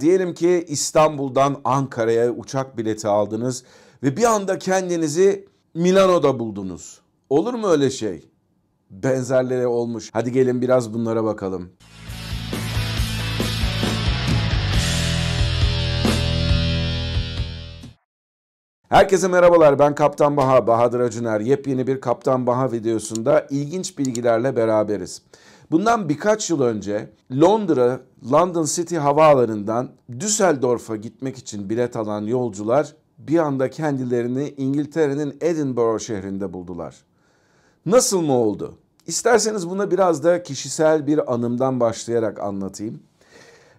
Diyelim ki İstanbul'dan Ankara'ya uçak bileti aldınız ve bir anda kendinizi Milano'da buldunuz. Olur mu öyle şey? Benzerleri olmuş. Hadi gelin biraz bunlara bakalım. Herkese merhabalar ben Kaptan Baha, Bahadır Acuner. Yepyeni bir Kaptan Baha videosunda ilginç bilgilerle beraberiz. Bundan birkaç yıl önce Londra, London City havaalanından Düsseldorf'a gitmek için bilet alan yolcular bir anda kendilerini İngiltere'nin Edinburgh şehrinde buldular. Nasıl mı oldu? İsterseniz buna biraz da kişisel bir anımdan başlayarak anlatayım.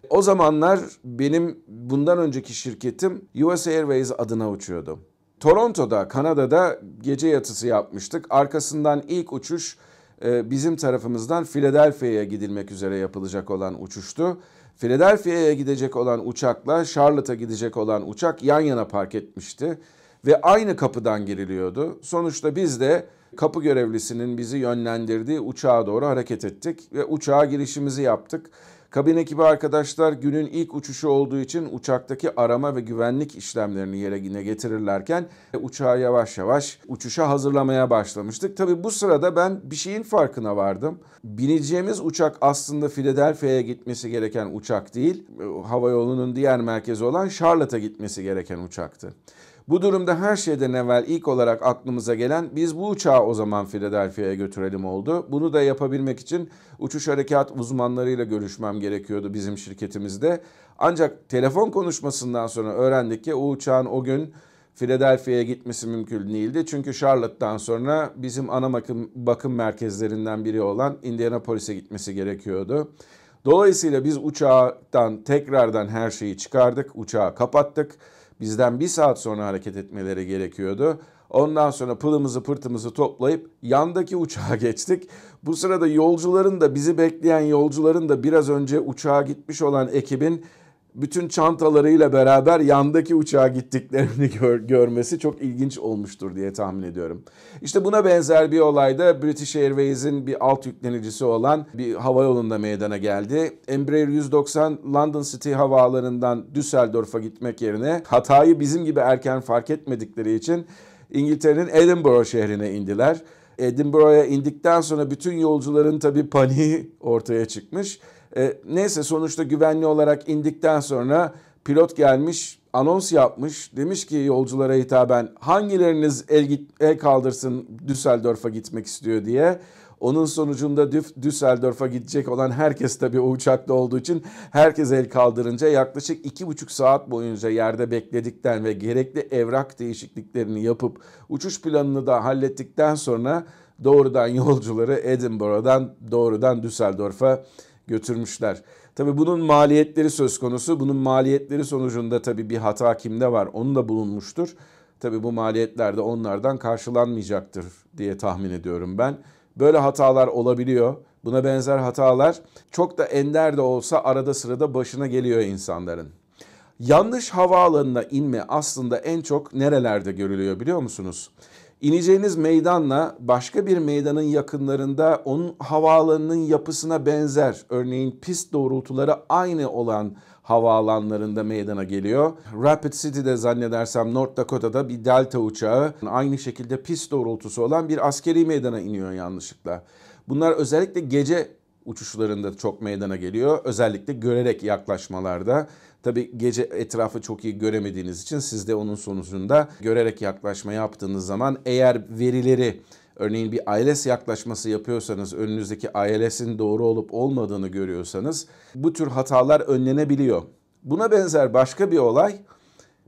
O zamanlar benim bundan önceki şirketim US Airways adına uçuyordu. Toronto'da, Kanada'da gece yatısı yapmıştık. Arkasından ilk uçuş bizim tarafımızdan Philadelphia'ya gidilmek üzere yapılacak olan uçuştu. Philadelphia'ya gidecek olan uçakla Charlotte'a gidecek olan uçak yan yana park etmişti ve aynı kapıdan giriliyordu. Sonuçta biz de kapı görevlisinin bizi yönlendirdiği uçağa doğru hareket ettik ve uçağa girişimizi yaptık. Kabin ekibi arkadaşlar günün ilk uçuşu olduğu için uçaktaki arama ve güvenlik işlemlerini yerine getirirlerken uçağı yavaş yavaş uçuşa hazırlamaya başlamıştık. Tabi bu sırada ben bir şeyin farkına vardım. Bineceğimiz uçak aslında Philadelphia'ya gitmesi gereken uçak değil, hava yolunun diğer merkezi olan Charlotte'a gitmesi gereken uçaktı. Bu durumda her şeyden evvel ilk olarak aklımıza gelen biz bu uçağı o zaman Philadelphia'ya götürelim oldu. Bunu da yapabilmek için uçuş harekat uzmanlarıyla görüşmem gerekiyordu bizim şirketimizde. Ancak telefon konuşmasından sonra öğrendik ki o uçağın o gün Philadelphia'ya gitmesi mümkün değildi. Çünkü Charlotte'dan sonra bizim ana bakım, bakım merkezlerinden biri olan Indianapolis'e gitmesi gerekiyordu. Dolayısıyla biz uçağdan tekrardan her şeyi çıkardık, uçağı kapattık Bizden bir saat sonra hareket etmeleri gerekiyordu. Ondan sonra pılımızı pırtımızı toplayıp yandaki uçağa geçtik. Bu sırada yolcuların da bizi bekleyen yolcuların da biraz önce uçağa gitmiş olan ekibin bütün çantalarıyla beraber yandaki uçağa gittiklerini gör, görmesi çok ilginç olmuştur diye tahmin ediyorum. İşte buna benzer bir olayda British Airways'in bir alt yüklenicisi olan bir hava yolunda meydana geldi. Embraer 190 London City havaalanından Düsseldorf'a gitmek yerine hatayı bizim gibi erken fark etmedikleri için İngiltere'nin Edinburgh şehrine indiler. Edinburgh'a indikten sonra bütün yolcuların tabii paniği ortaya çıkmış. E, neyse sonuçta güvenli olarak indikten sonra pilot gelmiş anons yapmış. Demiş ki yolculara hitaben hangileriniz el, git, el kaldırsın Düsseldorf'a gitmek istiyor diye. Onun sonucunda Düsseldorf'a gidecek olan herkes tabii o uçakta olduğu için herkes el kaldırınca yaklaşık iki buçuk saat boyunca yerde bekledikten ve gerekli evrak değişikliklerini yapıp uçuş planını da hallettikten sonra doğrudan yolcuları Edinburgh'dan doğrudan Düsseldorf'a götürmüşler. Tabi bunun maliyetleri söz konusu. Bunun maliyetleri sonucunda tabi bir hata kimde var onu da bulunmuştur. Tabi bu maliyetler de onlardan karşılanmayacaktır diye tahmin ediyorum ben. Böyle hatalar olabiliyor. Buna benzer hatalar çok da ender de olsa arada sırada başına geliyor insanların. Yanlış havaalanına inme aslında en çok nerelerde görülüyor biliyor musunuz? İneceğiniz meydanla başka bir meydanın yakınlarında onun havaalanının yapısına benzer örneğin pist doğrultuları aynı olan havaalanlarında meydana geliyor. Rapid City'de zannedersem North Dakota'da bir Delta uçağı aynı şekilde pist doğrultusu olan bir askeri meydana iniyor yanlışlıkla. Bunlar özellikle gece uçuşlarında çok meydana geliyor. Özellikle görerek yaklaşmalarda. Tabi gece etrafı çok iyi göremediğiniz için siz de onun sonucunda görerek yaklaşma yaptığınız zaman eğer verileri örneğin bir ILS yaklaşması yapıyorsanız önünüzdeki ILS'in doğru olup olmadığını görüyorsanız bu tür hatalar önlenebiliyor. Buna benzer başka bir olay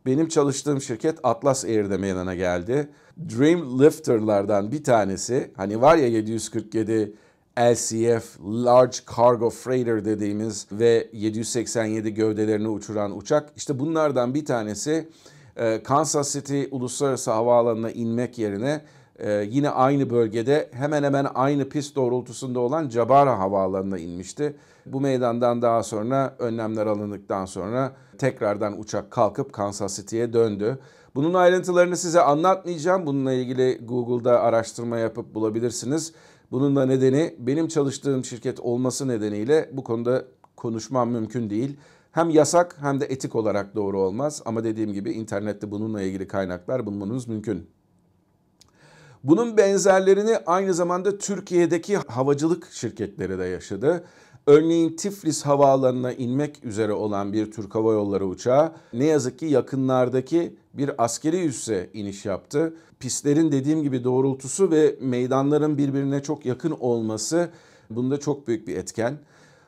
benim çalıştığım şirket Atlas Air'de meydana geldi. Dream Lifter'lardan bir tanesi hani var ya 747 LCF Large Cargo Freighter dediğimiz ve 787 gövdelerini uçuran uçak. İşte bunlardan bir tanesi e, Kansas City Uluslararası Havaalanı'na inmek yerine e, yine aynı bölgede hemen hemen aynı pist doğrultusunda olan Jabara Havaalanı'na inmişti. Bu meydandan daha sonra önlemler alındıktan sonra tekrardan uçak kalkıp Kansas City'ye döndü. Bunun ayrıntılarını size anlatmayacağım. Bununla ilgili Google'da araştırma yapıp bulabilirsiniz. Bunun da nedeni benim çalıştığım şirket olması nedeniyle bu konuda konuşmam mümkün değil. hem yasak hem de etik olarak doğru olmaz. Ama dediğim gibi internette bununla ilgili kaynaklar bulmanız mümkün. Bunun benzerlerini aynı zamanda Türkiye'deki havacılık şirketleri de yaşadı. Örneğin Tiflis havaalanına inmek üzere olan bir Türk Hava Yolları uçağı ne yazık ki yakınlardaki bir askeri üsse iniş yaptı. Pistlerin dediğim gibi doğrultusu ve meydanların birbirine çok yakın olması bunda çok büyük bir etken.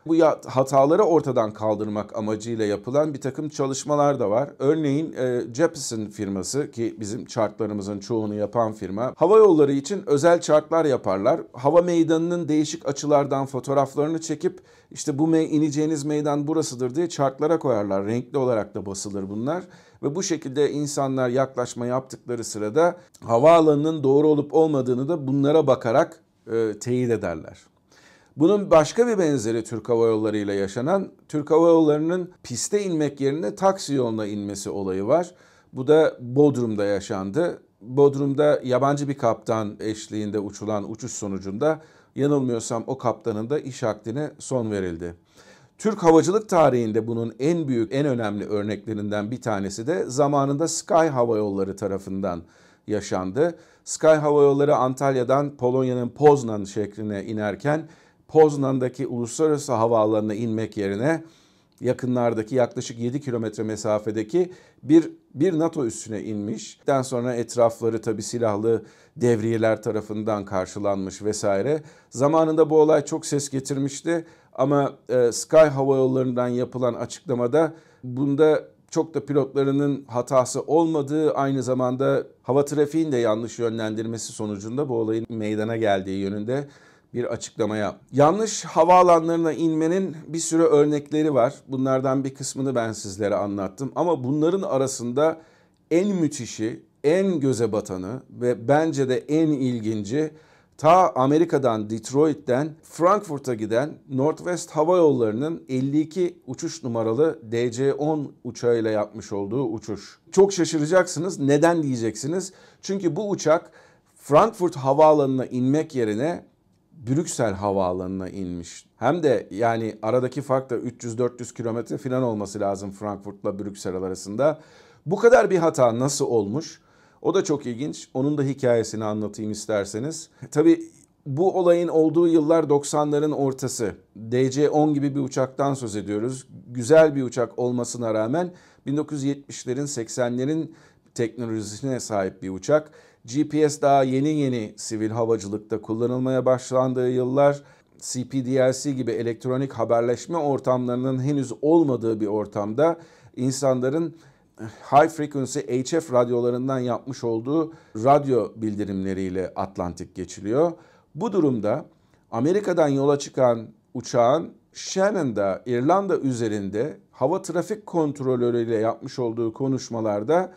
Bu hataları ortadan kaldırmak amacıyla yapılan bir takım çalışmalar da var. Örneğin e, Jeppesen firması ki bizim chartlarımızın çoğunu yapan firma hava yolları için özel chartlar yaparlar. Hava meydanının değişik açılardan fotoğraflarını çekip işte bu me ineceğiniz meydan burasıdır diye chartlara koyarlar. Renkli olarak da basılır bunlar ve bu şekilde insanlar yaklaşma yaptıkları sırada havaalanının doğru olup olmadığını da bunlara bakarak e, teyit ederler. Bunun başka bir benzeri Türk Hava Yolları ile yaşanan Türk Hava Yolları'nın piste inmek yerine taksi yoluna inmesi olayı var. Bu da Bodrum'da yaşandı. Bodrum'da yabancı bir kaptan eşliğinde uçulan uçuş sonucunda yanılmıyorsam o kaptanın da iş akdine son verildi. Türk havacılık tarihinde bunun en büyük, en önemli örneklerinden bir tanesi de zamanında Sky Hava Yolları tarafından yaşandı. Sky Hava Yolları Antalya'dan Polonya'nın Poznan şehrine inerken Poznan'daki uluslararası havaalanına inmek yerine yakınlardaki yaklaşık 7 kilometre mesafedeki bir bir NATO üssüne inmiş. Daha sonra etrafları tabi silahlı devriyeler tarafından karşılanmış vesaire. Zamanında bu olay çok ses getirmişti ama e, Sky Hava Yolları'ndan yapılan açıklamada bunda çok da pilotlarının hatası olmadığı aynı zamanda hava trafiğin de yanlış yönlendirmesi sonucunda bu olayın meydana geldiği yönünde bir açıklamaya. Yanlış havaalanlarına inmenin bir sürü örnekleri var. Bunlardan bir kısmını ben sizlere anlattım. Ama bunların arasında en müthişi, en göze batanı ve bence de en ilginci ta Amerika'dan Detroit'ten Frankfurt'a giden Northwest Hava Yolları'nın 52 uçuş numaralı DC-10 uçağıyla yapmış olduğu uçuş. Çok şaşıracaksınız. Neden diyeceksiniz? Çünkü bu uçak Frankfurt Havaalanı'na inmek yerine Brüksel havaalanına inmiş. Hem de yani aradaki fark da 300-400 kilometre falan olması lazım Frankfurt'la Brüksel arasında. Bu kadar bir hata nasıl olmuş? O da çok ilginç. Onun da hikayesini anlatayım isterseniz. Tabii bu olayın olduğu yıllar 90'ların ortası. DC-10 gibi bir uçaktan söz ediyoruz. Güzel bir uçak olmasına rağmen 1970'lerin 80'lerin teknolojisine sahip bir uçak. GPS daha yeni yeni sivil havacılıkta kullanılmaya başlandığı yıllar CPDLC gibi elektronik haberleşme ortamlarının henüz olmadığı bir ortamda insanların high frequency HF radyolarından yapmış olduğu radyo bildirimleriyle Atlantik geçiliyor. Bu durumda Amerika'dan yola çıkan uçağın Shannon'da İrlanda üzerinde hava trafik kontrolörüyle yapmış olduğu konuşmalarda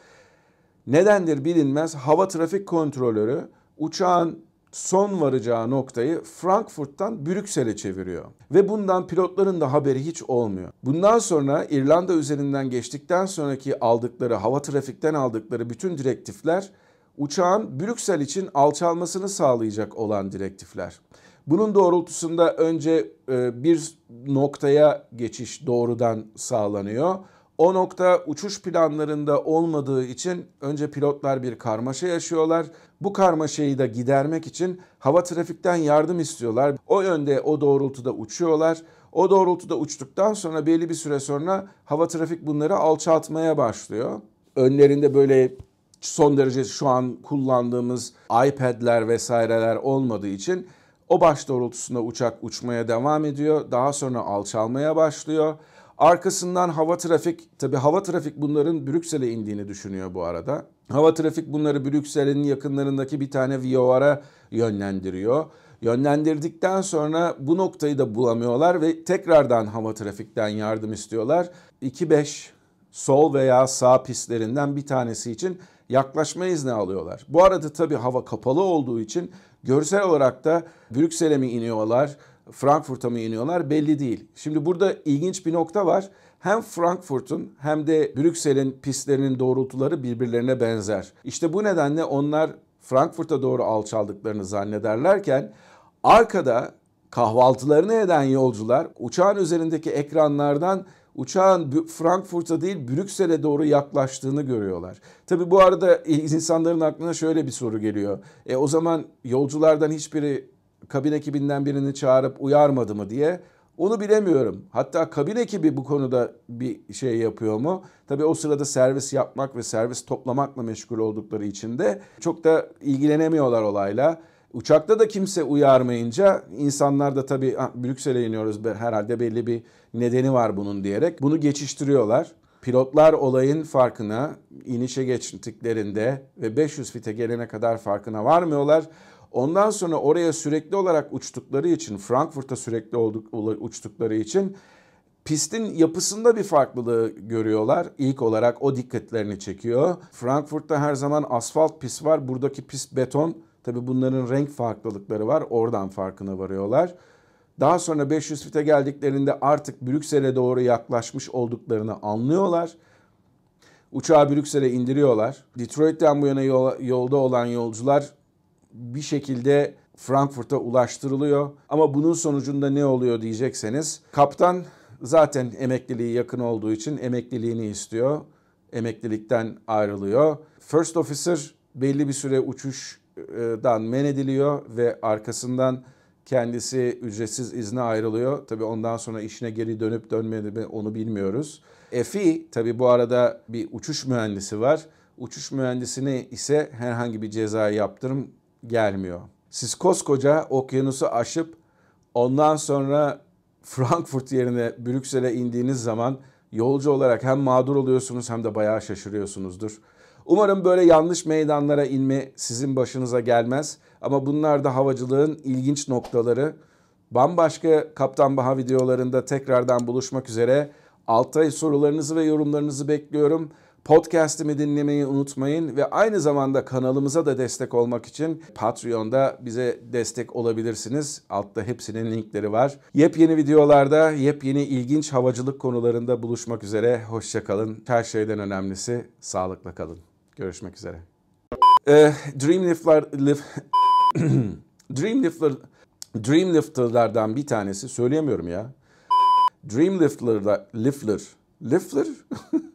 Nedendir bilinmez hava trafik kontrolörü uçağın son varacağı noktayı Frankfurt'tan Brüksel'e çeviriyor. Ve bundan pilotların da haberi hiç olmuyor. Bundan sonra İrlanda üzerinden geçtikten sonraki aldıkları hava trafikten aldıkları bütün direktifler uçağın Brüksel için alçalmasını sağlayacak olan direktifler. Bunun doğrultusunda önce e, bir noktaya geçiş doğrudan sağlanıyor. O nokta uçuş planlarında olmadığı için önce pilotlar bir karmaşa yaşıyorlar. Bu karmaşayı da gidermek için hava trafikten yardım istiyorlar. O yönde o doğrultuda uçuyorlar. O doğrultuda uçtuktan sonra belli bir süre sonra hava trafik bunları alçaltmaya başlıyor. Önlerinde böyle son derece şu an kullandığımız iPad'ler vesaireler olmadığı için o baş doğrultusunda uçak uçmaya devam ediyor. Daha sonra alçalmaya başlıyor. Arkasından hava trafik, tabi hava trafik bunların Brüksel'e indiğini düşünüyor bu arada. Hava trafik bunları Brüksel'in yakınlarındaki bir tane VOR'a yönlendiriyor. Yönlendirdikten sonra bu noktayı da bulamıyorlar ve tekrardan hava trafikten yardım istiyorlar. 2-5 sol veya sağ pistlerinden bir tanesi için yaklaşma izni alıyorlar. Bu arada tabii hava kapalı olduğu için görsel olarak da Brüksel'e mi iniyorlar, Frankfurt'a mı iniyorlar belli değil. Şimdi burada ilginç bir nokta var. Hem Frankfurt'un hem de Brüksel'in pistlerinin doğrultuları birbirlerine benzer. İşte bu nedenle onlar Frankfurt'a doğru alçaldıklarını zannederlerken arkada kahvaltılarını eden yolcular uçağın üzerindeki ekranlardan uçağın Frankfurt'a değil Brüksel'e doğru yaklaştığını görüyorlar. Tabi bu arada insanların aklına şöyle bir soru geliyor. E o zaman yolculardan hiçbiri kabin ekibinden birini çağırıp uyarmadı mı diye. Onu bilemiyorum. Hatta kabin ekibi bu konuda bir şey yapıyor mu? Tabii o sırada servis yapmak ve servis toplamakla meşgul oldukları için de çok da ilgilenemiyorlar olayla. Uçakta da kimse uyarmayınca insanlar da tabii Brüksel'e iniyoruz herhalde belli bir nedeni var bunun diyerek bunu geçiştiriyorlar. Pilotlar olayın farkına inişe geçtiklerinde ve 500 fite gelene kadar farkına varmıyorlar. Ondan sonra oraya sürekli olarak uçtukları için, Frankfurt'a sürekli olduk, uçtukları için pistin yapısında bir farklılığı görüyorlar. İlk olarak o dikkatlerini çekiyor. Frankfurt'ta her zaman asfalt pist var. Buradaki pist beton. Tabi bunların renk farklılıkları var. Oradan farkına varıyorlar. Daha sonra 500 fite geldiklerinde artık Brüksel'e doğru yaklaşmış olduklarını anlıyorlar. Uçağı Brüksel'e indiriyorlar. Detroit'ten bu yana yolda olan yolcular bir şekilde Frankfurt'a ulaştırılıyor. Ama bunun sonucunda ne oluyor diyecekseniz kaptan zaten emekliliği yakın olduğu için emekliliğini istiyor. Emeklilikten ayrılıyor. First officer belli bir süre uçuşdan men ediliyor ve arkasından kendisi ücretsiz izne ayrılıyor. Tabii ondan sonra işine geri dönüp dönmedi mi onu bilmiyoruz. FI tabii bu arada bir uçuş mühendisi var. Uçuş mühendisine ise herhangi bir ceza yaptırım gelmiyor. Siz koskoca okyanusu aşıp ondan sonra Frankfurt yerine Brüksel'e indiğiniz zaman yolcu olarak hem mağdur oluyorsunuz hem de bayağı şaşırıyorsunuzdur. Umarım böyle yanlış meydanlara inme sizin başınıza gelmez. Ama bunlar da havacılığın ilginç noktaları. Bambaşka Kaptan Baha videolarında tekrardan buluşmak üzere. Altta sorularınızı ve yorumlarınızı bekliyorum. Podcast'imi dinlemeyi unutmayın ve aynı zamanda kanalımıza da destek olmak için Patreon'da bize destek olabilirsiniz. Altta hepsinin linkleri var. Yepyeni videolarda, yepyeni ilginç havacılık konularında buluşmak üzere. Hoşçakalın. Her şeyden önemlisi sağlıkla kalın. Görüşmek üzere. Ee, Dreamlifter lift, Dreamlifter Dreamlifter'lardan bir tanesi söyleyemiyorum ya. Dreamlifter'da Lifter Lifter